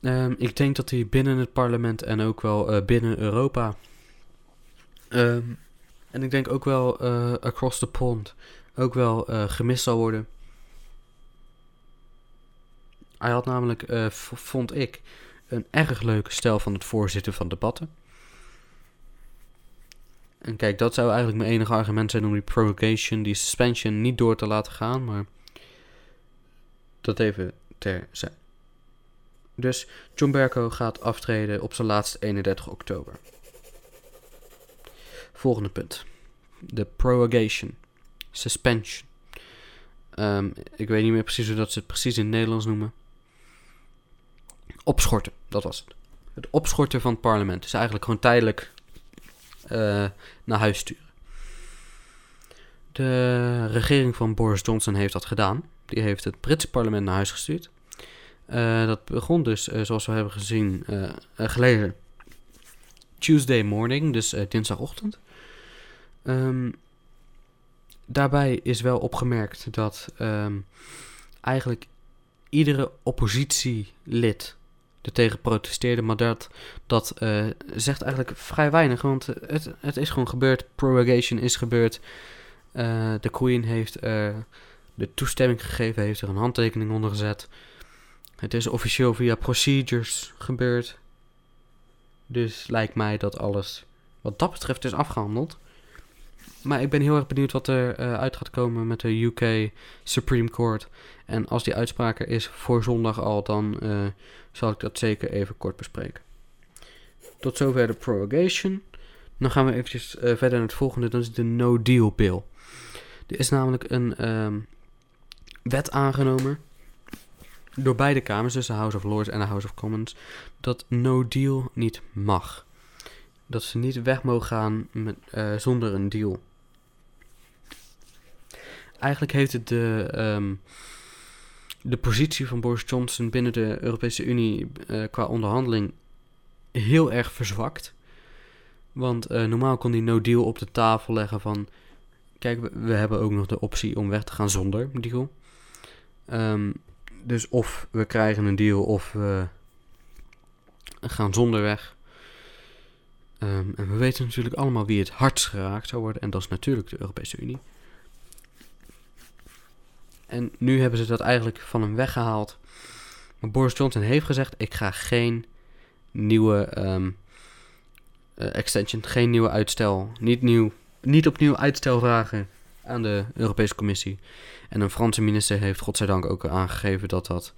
Um, ik denk dat hij binnen het parlement en ook wel uh, binnen Europa. Um, en ik denk ook wel uh, across the pond ook wel uh, gemist zal worden. Hij had namelijk, vond ik, een erg leuke stijl van het voorzitten van debatten. En kijk, dat zou eigenlijk mijn enige argument zijn om die prorogation, die suspension niet door te laten gaan. Maar dat even terzijde. Dus John Berko gaat aftreden op zijn laatste 31 oktober. Volgende punt. De prorogation. Suspension. Um, ik weet niet meer precies hoe dat ze het precies in het Nederlands noemen. Opschorten, dat was het. Het opschorten van het parlement is eigenlijk gewoon tijdelijk uh, naar huis sturen. De regering van Boris Johnson heeft dat gedaan. Die heeft het Britse parlement naar huis gestuurd. Uh, dat begon dus, uh, zoals we hebben gezien, geleden Tuesday morning, dus dinsdagochtend. Um, daarbij is wel opgemerkt dat um, eigenlijk iedere oppositielid er tegen protesteerde. Maar dat, dat uh, zegt eigenlijk vrij weinig. Want het, het is gewoon gebeurd. Prorogation is gebeurd. Uh, de Queen heeft de toestemming gegeven. Heeft er een handtekening onder gezet. Het is officieel via procedures gebeurd. Dus lijkt mij dat alles wat dat betreft is afgehandeld. Maar ik ben heel erg benieuwd wat er uh, uit gaat komen met de UK Supreme Court. En als die uitspraak er is voor zondag al, dan uh, zal ik dat zeker even kort bespreken. Tot zover de prorogation. Dan gaan we eventjes uh, verder naar het volgende, dat is de No Deal Bill. Er is namelijk een um, wet aangenomen door beide kamers, dus de House of Lords en de House of Commons, dat no deal niet mag. Dat ze niet weg mogen gaan met, zonder een deal. Eigenlijk heeft het de, um, de positie van Boris Johnson binnen de Europese Unie uh, qua onderhandeling heel erg verzwakt. Want uh, normaal kon hij no deal op de tafel leggen van... Kijk, we, hebben ook nog de optie om weg te gaan zonder deal. Um, dus of we krijgen een deal of we gaan zonder weg. Um, en we weten natuurlijk allemaal wie het hardst geraakt zou worden. En dat is natuurlijk de Europese Unie. En nu hebben ze dat eigenlijk van hem weggehaald. Maar Boris Johnson heeft gezegd: ik ga geen nieuwe um, uh, extension, geen nieuwe uitstel, niet, nieuw, niet opnieuw uitstel vragen aan de Europese Commissie. En een Franse minister heeft godzijdank ook aangegeven dat dat,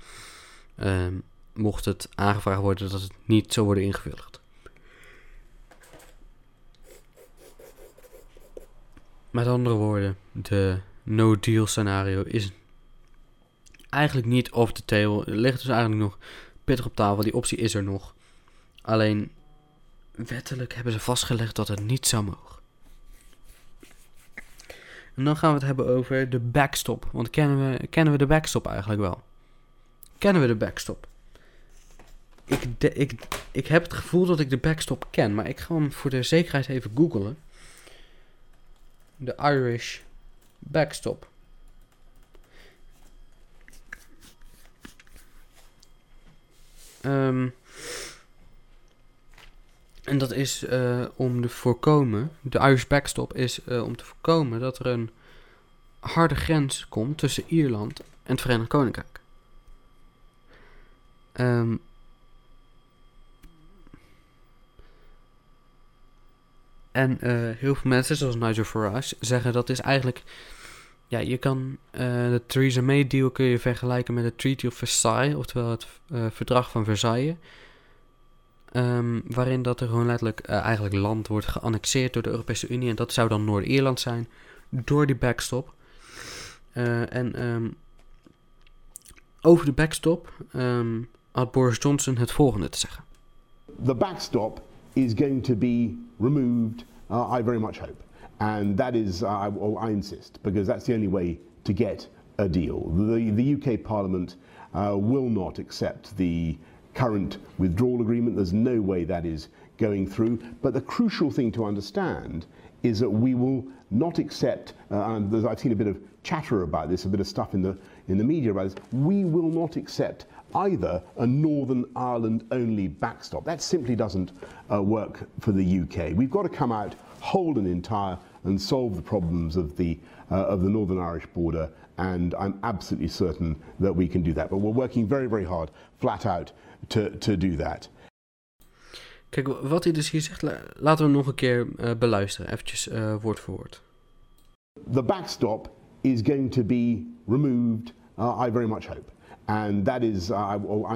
um, mocht het aangevraagd worden, dat het niet zou worden ingevuld. Met andere woorden, de no-deal scenario is eigenlijk niet off the table. Er ligt dus eigenlijk nog pittig op tafel. Die optie is er nog. Alleen wettelijk hebben ze vastgelegd dat het niet zou mogen. En dan gaan we het hebben over de backstop. Want kennen we, kennen we de backstop eigenlijk wel? Kennen we de backstop? Ik, ik, ik heb het gevoel dat ik de backstop ken, maar ik ga hem voor de zekerheid even googlen. De Irish backstop. Um, en dat is uh, om te voorkomen, de Irish backstop is uh, om te voorkomen dat er een harde grens komt tussen Ierland en het Verenigd Koninkrijk. Um, en uh, heel veel mensen, zoals Nigel Farage, zeggen dat is eigenlijk... Ja, je kan de Theresa May deal kun je vergelijken met de Treaty of Versailles, oftewel het verdrag van Versailles. Ehm, waarin dat er gewoon letterlijk eh, eigenlijk land wordt geannexeerd door de Europese Unie. En dat zou dan Noord-Ierland zijn. Door die backstop. Eh, en ehm, over de backstop ehm, had Boris Johnson het volgende te zeggen. The backstop is going to be removed, uh, I very much hope. And that is, uh, I, I insist, because that's the only way to get a deal. The, the UK Parliament uh, will not accept the current withdrawal agreement. There's no way that is going through. But the crucial thing to understand is that we will not accept, uh, and I've seen a bit of chatter about this, a bit of stuff in the, in the media about this, we will not accept either a Northern Ireland only backstop. That simply doesn't uh, work for the UK. We've got to come out whole and entire and solve the problems of the, uh, of the Northern Irish border, and I'm absolutely certain that we can do that. But we're working very, very hard, flat out, to, to do that. Kijk, wat hij dus hier zegt, laten we nog een keer uh, beluisteren, eventjes uh, woord voor woord. The backstop is going to be removed, uh, I very much hope. And that is,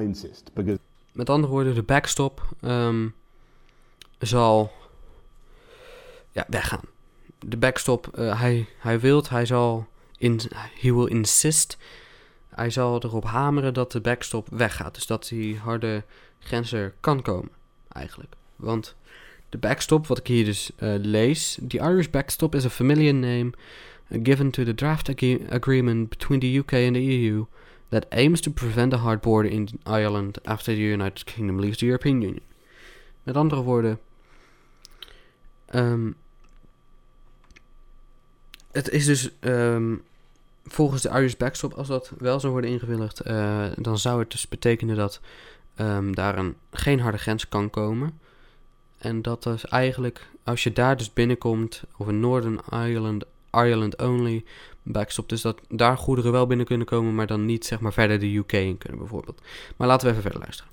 insist. Because Met andere woorden, de backstop um, zal ja, weggaan. De backstop, uh, hij, hij wilt, hij zal, in, he will insist, hij zal erop hameren dat de backstop weggaat. Dus dat die harde grens er kan komen, eigenlijk. Want de backstop, wat ik hier dus uh, lees, the Irish backstop is a familiar name given to the draft ag agreement between the UK and the EU that aims to prevent a hard border in Ireland after the United Kingdom leaves the European Union. Met andere woorden, um, het is dus um, volgens de Irish backstop, als dat wel zou worden ingewilligd, uh, dan zou het dus betekenen dat um, daar een, geen harde grens kan komen. En dat dus eigenlijk, als je daar dus binnenkomt, of in Northern Ireland, Ireland only backstop, dus dat daar goederen wel binnen kunnen komen, maar dan niet zeg maar verder de UK in kunnen bijvoorbeeld. Maar laten we even verder luisteren.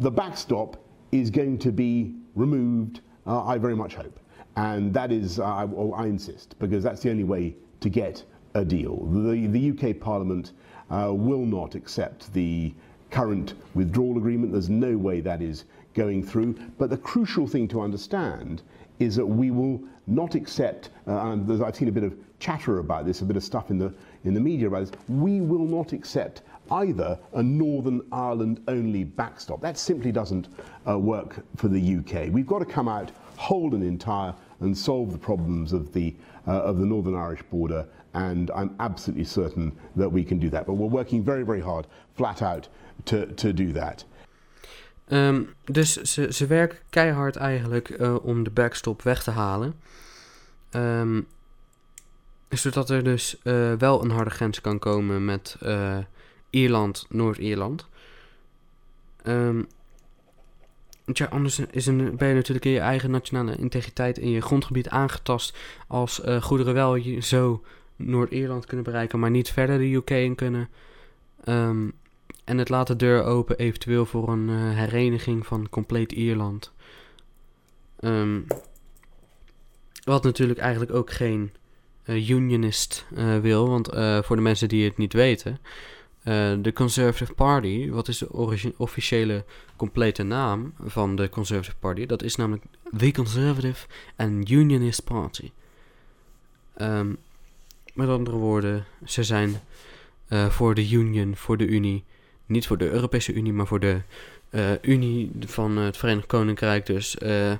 The backstop is going to be removed, uh, I very much hope. And that is, uh, I, I insist, because that's the only way to get a deal. The, the UK Parliament uh, will not accept the current withdrawal agreement. There's no way that is going through. But the crucial thing to understand is that we will not accept, uh, and I've seen a bit of chatter about this, a bit of stuff in the, in the media about this, we will not accept either a Northern Ireland only backstop. That simply doesn't uh, work for the UK. We've got to come out whole and entire and solve the problems of the, uh, of the Northern Irish border, and I'm absolutely certain that we can do that. But we're working very, very hard, flat out, to, to do that. Um, dus ze, ze werken keihard eigenlijk uh, om de backstop weg te halen. Um, zodat er dus uh, wel een harde grens kan komen met uh, Ierland, Noord-Ierland. Um, ja, anders is een, ben je natuurlijk in je eigen nationale integriteit in je grondgebied aangetast als uh, goederen wel zo Noord-Ierland kunnen bereiken, maar niet verder de UK in kunnen. Um, en het laat de deur open eventueel voor een hereniging van compleet Ierland. Um, wat natuurlijk eigenlijk ook geen unionist uh, wil, want voor de mensen die het niet weten, de Conservative Party, wat is de officiële complete naam van de Conservative Party? Dat is namelijk The Conservative and Unionist Party. Um, met andere woorden, ze zijn voor de Union, voor de Unie niet voor de Europese Unie, maar voor de Unie van het Verenigd Koninkrijk. Dus uh,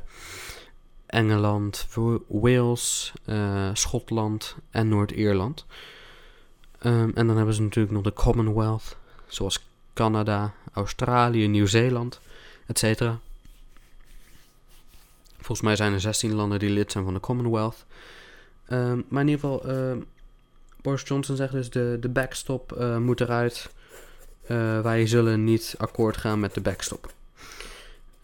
Engeland, Wales, uh, Schotland en Noord-Ierland. Um, en dan hebben ze natuurlijk nog de Commonwealth, zoals Canada, Australië, Nieuw-Zeeland, etc. Volgens mij zijn er 16 landen die lid zijn van de Commonwealth. Um, maar in ieder geval, Boris Johnson zegt dus de, de backstop moet eruit. Uh, wij zullen niet akkoord gaan met de backstop.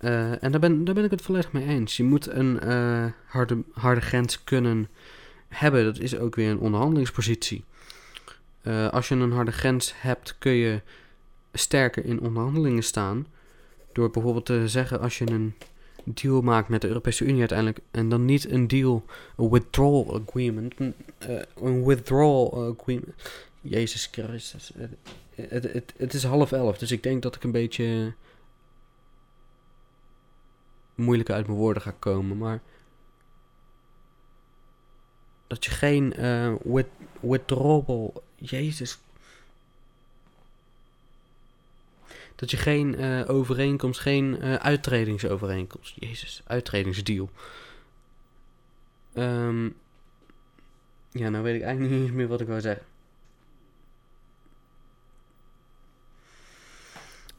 Uh, en daar ben, daar ben ik het volledig mee eens. Je moet een uh, harde, harde grens kunnen hebben. Dat is ook weer een onderhandelingspositie. als je een harde grens hebt, kun je sterker in onderhandelingen staan. Door bijvoorbeeld te zeggen als je een deal maakt met de Europese Unie uiteindelijk. En dan niet een deal, een withdrawal agreement. Een withdrawal agreement. Jezus Christus. Het, het, het is half elf, dus ik denk dat ik een beetje. Moeilijker uit mijn woorden ga komen, maar dat je geen eh with, withdrawable, jezus, dat je geen eh, overeenkomst, geen eh, uittredingsovereenkomst, jezus, uittredingsdeal. Ehm, ja, nou weet ik eigenlijk niet meer wat ik wou zeggen.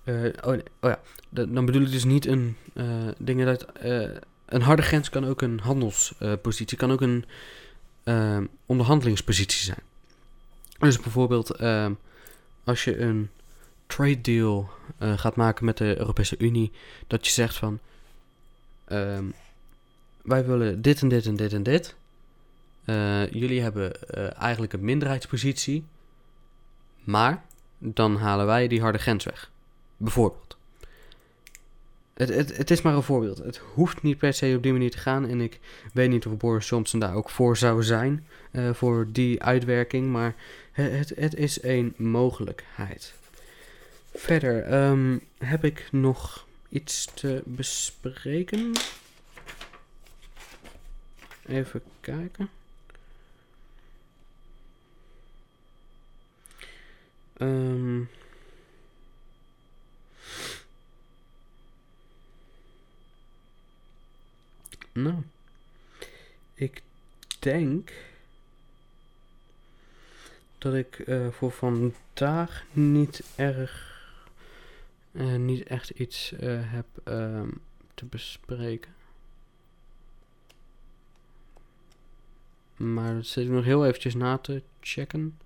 Eh, oh, oh ja, Da- dan bedoel ik dus niet een eh dingen dat eh, een harde grens kan ook een handelspositie, kan ook een onderhandelingspositie zijn. Dus bijvoorbeeld als je een trade deal gaat maken met de Europese Unie, dat je zegt van ehm, wij willen dit en dit en dit en dit. Jullie hebben eigenlijk een minderheidspositie, maar dan halen wij die harde grens weg. Bijvoorbeeld. Het, het, het is maar een voorbeeld. Het hoeft niet per se op die manier te gaan. En ik weet niet of Boris Johnson daar ook voor zou zijn. eh, voor die uitwerking. Maar het, het, is een mogelijkheid. Verder ehm, heb ik nog iets te bespreken. Even kijken. Ehm nou, ik denk dat ik eh, voor vandaag niet erg, eh, niet echt iets eh, heb ehm, te bespreken. Maar dat zit ik nog heel eventjes na te checken.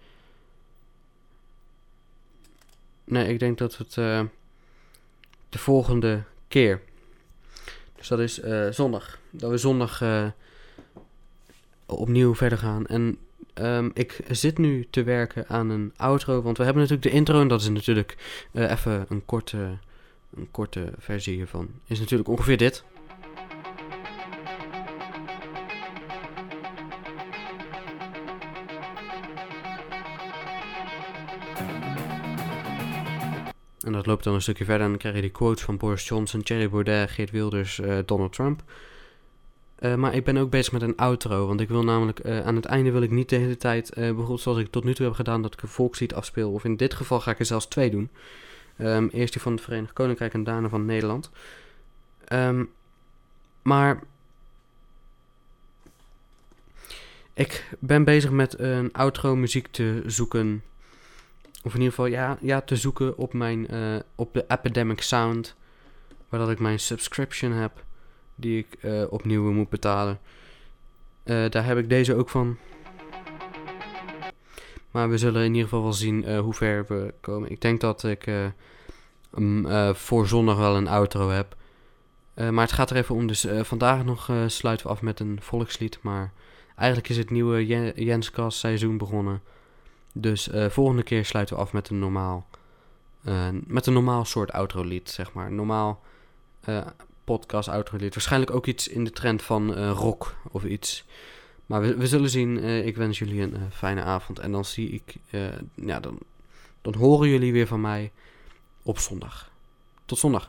Nee, ik denk dat het eh, de volgende keer. Dus dat is eh, zondag. Dat we zondag eh, opnieuw verder gaan. En ehm, ik zit nu te werken aan een outro. Want we hebben natuurlijk de intro. En dat is natuurlijk eh, even een korte, een korte versie hiervan. Is natuurlijk ongeveer dit. En dat loopt dan een stukje verder en dan krijg je die quotes van Boris Johnson, Thierry Baudet, Geert Wilders, eh, Donald Trump. Eh, maar ik ben ook bezig met een outro, want ik wil namelijk eh, aan het einde wil ik niet de hele tijd, bijvoorbeeld zoals ik tot nu toe heb gedaan, dat ik een volkslied afspeel. Of in dit geval ga ik er zelfs twee doen. Ehm, eerst die van het Verenigd Koninkrijk en daarna van Nederland. Ehm, maar ik ben bezig met een outro muziek te zoeken of in ieder geval ja, ja te zoeken op, mijn, eh, op de Epidemic Sound. Waar dat ik mijn subscription heb. Die ik eh, opnieuw moet betalen. Eh, daar heb ik deze ook van. Maar we zullen in ieder geval wel zien hoe ver we komen. Ik denk dat ik voor zondag wel een outro heb. Maar het gaat er even om. Dus vandaag nog sluiten we af met een volkslied. Maar eigenlijk is het nieuwe Je- Jenskast seizoen begonnen. Dus eh, volgende keer sluiten we af met een normaal, eh, met een normaal soort outro lied, zeg maar. Normaal eh, podcast outro lied. Waarschijnlijk ook iets in de trend van rock of iets. Maar we, we zullen zien. Ik wens jullie een fijne avond. En dan zie ik, ja, dan, dan horen jullie weer van mij op zondag. Tot zondag.